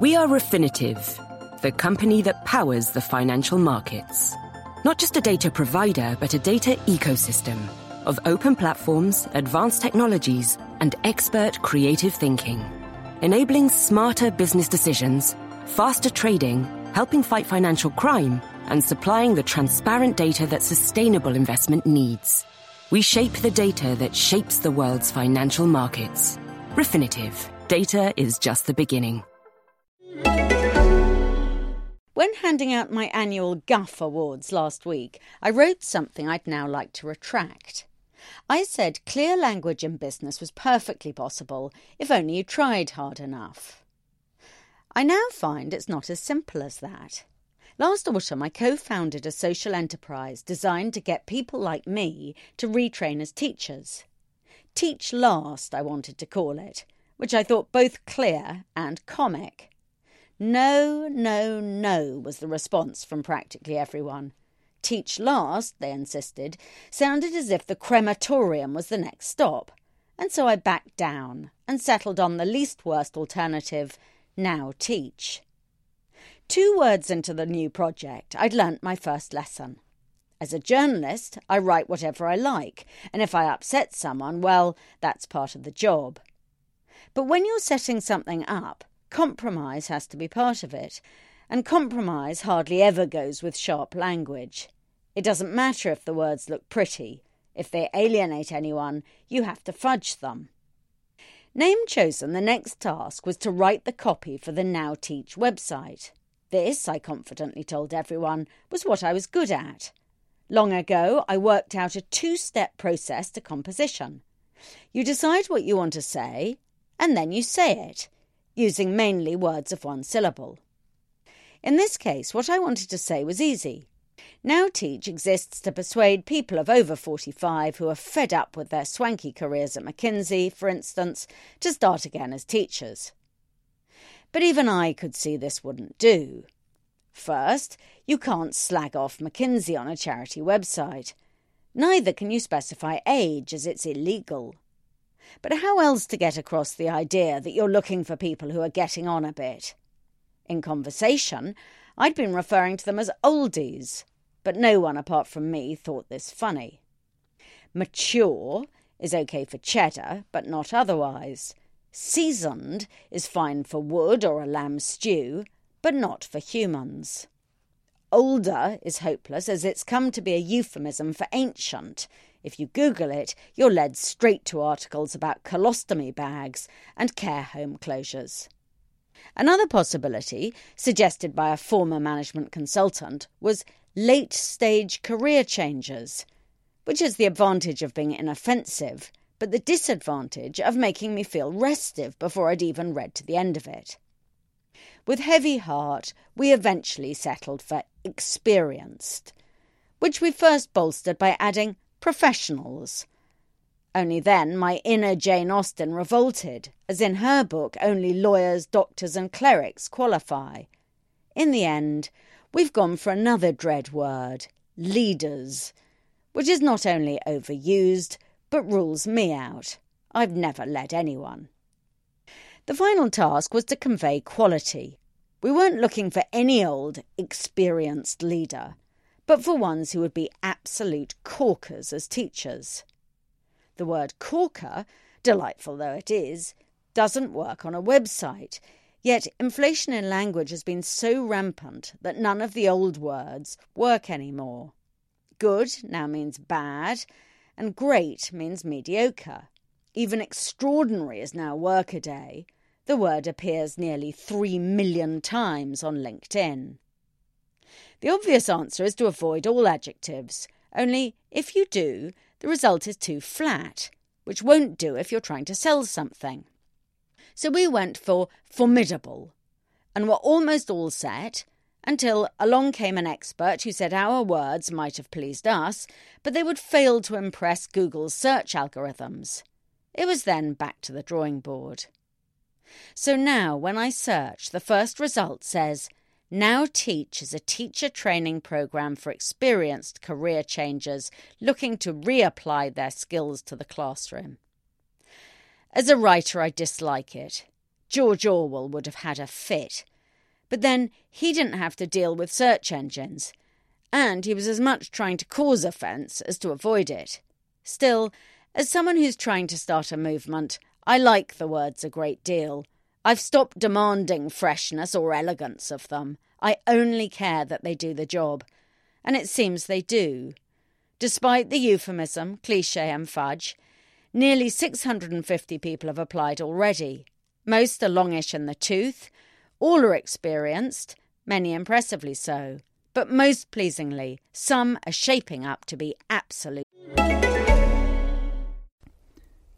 We are Refinitiv, the company that powers the financial markets. Not just a data provider, but a data ecosystem of open platforms, advanced technologies, and expert creative thinking, enabling smarter business decisions, faster trading, helping fight financial crime, and supplying the transparent data that sustainable investment needs. We shape the data that shapes the world's financial markets. Refinitiv, data is just the beginning. When handing out my annual Guff Awards last week, I wrote something I'd now like to retract. I said clear language in business was perfectly possible if only you tried hard enough. I now find it's not as simple as that. Last autumn, I co founded a social enterprise designed to get people like me to retrain as teachers. Teach Last, I wanted to call it, which I thought both clear and comic. No, no, no, was the response from practically everyone. Teach last, they insisted, sounded as if the crematorium was the next stop, and so I backed down and settled on the least worst alternative now teach. Two words into the new project, I'd learnt my first lesson. As a journalist, I write whatever I like, and if I upset someone, well, that's part of the job. But when you're setting something up, Compromise has to be part of it, and compromise hardly ever goes with sharp language. It doesn't matter if the words look pretty. If they alienate anyone, you have to fudge them. Name chosen, the next task was to write the copy for the Now Teach website. This, I confidently told everyone, was what I was good at. Long ago, I worked out a two step process to composition. You decide what you want to say, and then you say it using mainly words of one syllable. In this case, what I wanted to say was easy. Now Teach exists to persuade people of over 45 who are fed up with their swanky careers at McKinsey, for instance, to start again as teachers. But even I could see this wouldn't do. First, you can't slag off McKinsey on a charity website. Neither can you specify age, as it's illegal. But how else to get across the idea that you're looking for people who are getting on a bit? In conversation, I'd been referring to them as oldies, but no one apart from me thought this funny. Mature is okay for cheddar, but not otherwise. Seasoned is fine for wood or a lamb stew, but not for humans. Older is hopeless as it's come to be a euphemism for ancient, if you Google it, you're led straight to articles about colostomy bags and care home closures. Another possibility, suggested by a former management consultant, was late stage career changers, which has the advantage of being inoffensive, but the disadvantage of making me feel restive before I'd even read to the end of it. With heavy heart, we eventually settled for experienced, which we first bolstered by adding professionals. Only then my inner Jane Austen revolted, as in her book only lawyers, doctors, and clerics qualify. In the end, we've gone for another dread word leaders, which is not only overused, but rules me out. I've never led anyone. The final task was to convey quality. We weren't looking for any old, experienced leader but for ones who would be absolute corkers as teachers. The word corker, delightful though it is, doesn't work on a website, yet inflation in language has been so rampant that none of the old words work anymore. Good now means bad, and great means mediocre. Even extraordinary is now workaday. The word appears nearly three million times on LinkedIn. The obvious answer is to avoid all adjectives, only if you do, the result is too flat, which won't do if you're trying to sell something. So we went for formidable, and were almost all set until along came an expert who said our words might have pleased us, but they would fail to impress Google's search algorithms. It was then back to the drawing board. So now, when I search, the first result says now Teach is a teacher training program for experienced career changers looking to reapply their skills to the classroom. As a writer, I dislike it, George Orwell would have had a fit. But then he didn't have to deal with search engines, and he was as much trying to cause offence as to avoid it. Still, as someone who's trying to start a movement, I like the words a great deal. I've stopped demanding freshness or elegance of them. I only care that they do the job. And it seems they do. Despite the euphemism, cliche, and fudge, nearly 650 people have applied already. Most are longish in the tooth, all are experienced, many impressively so. But most pleasingly, some are shaping up to be absolute.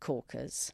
Corkers.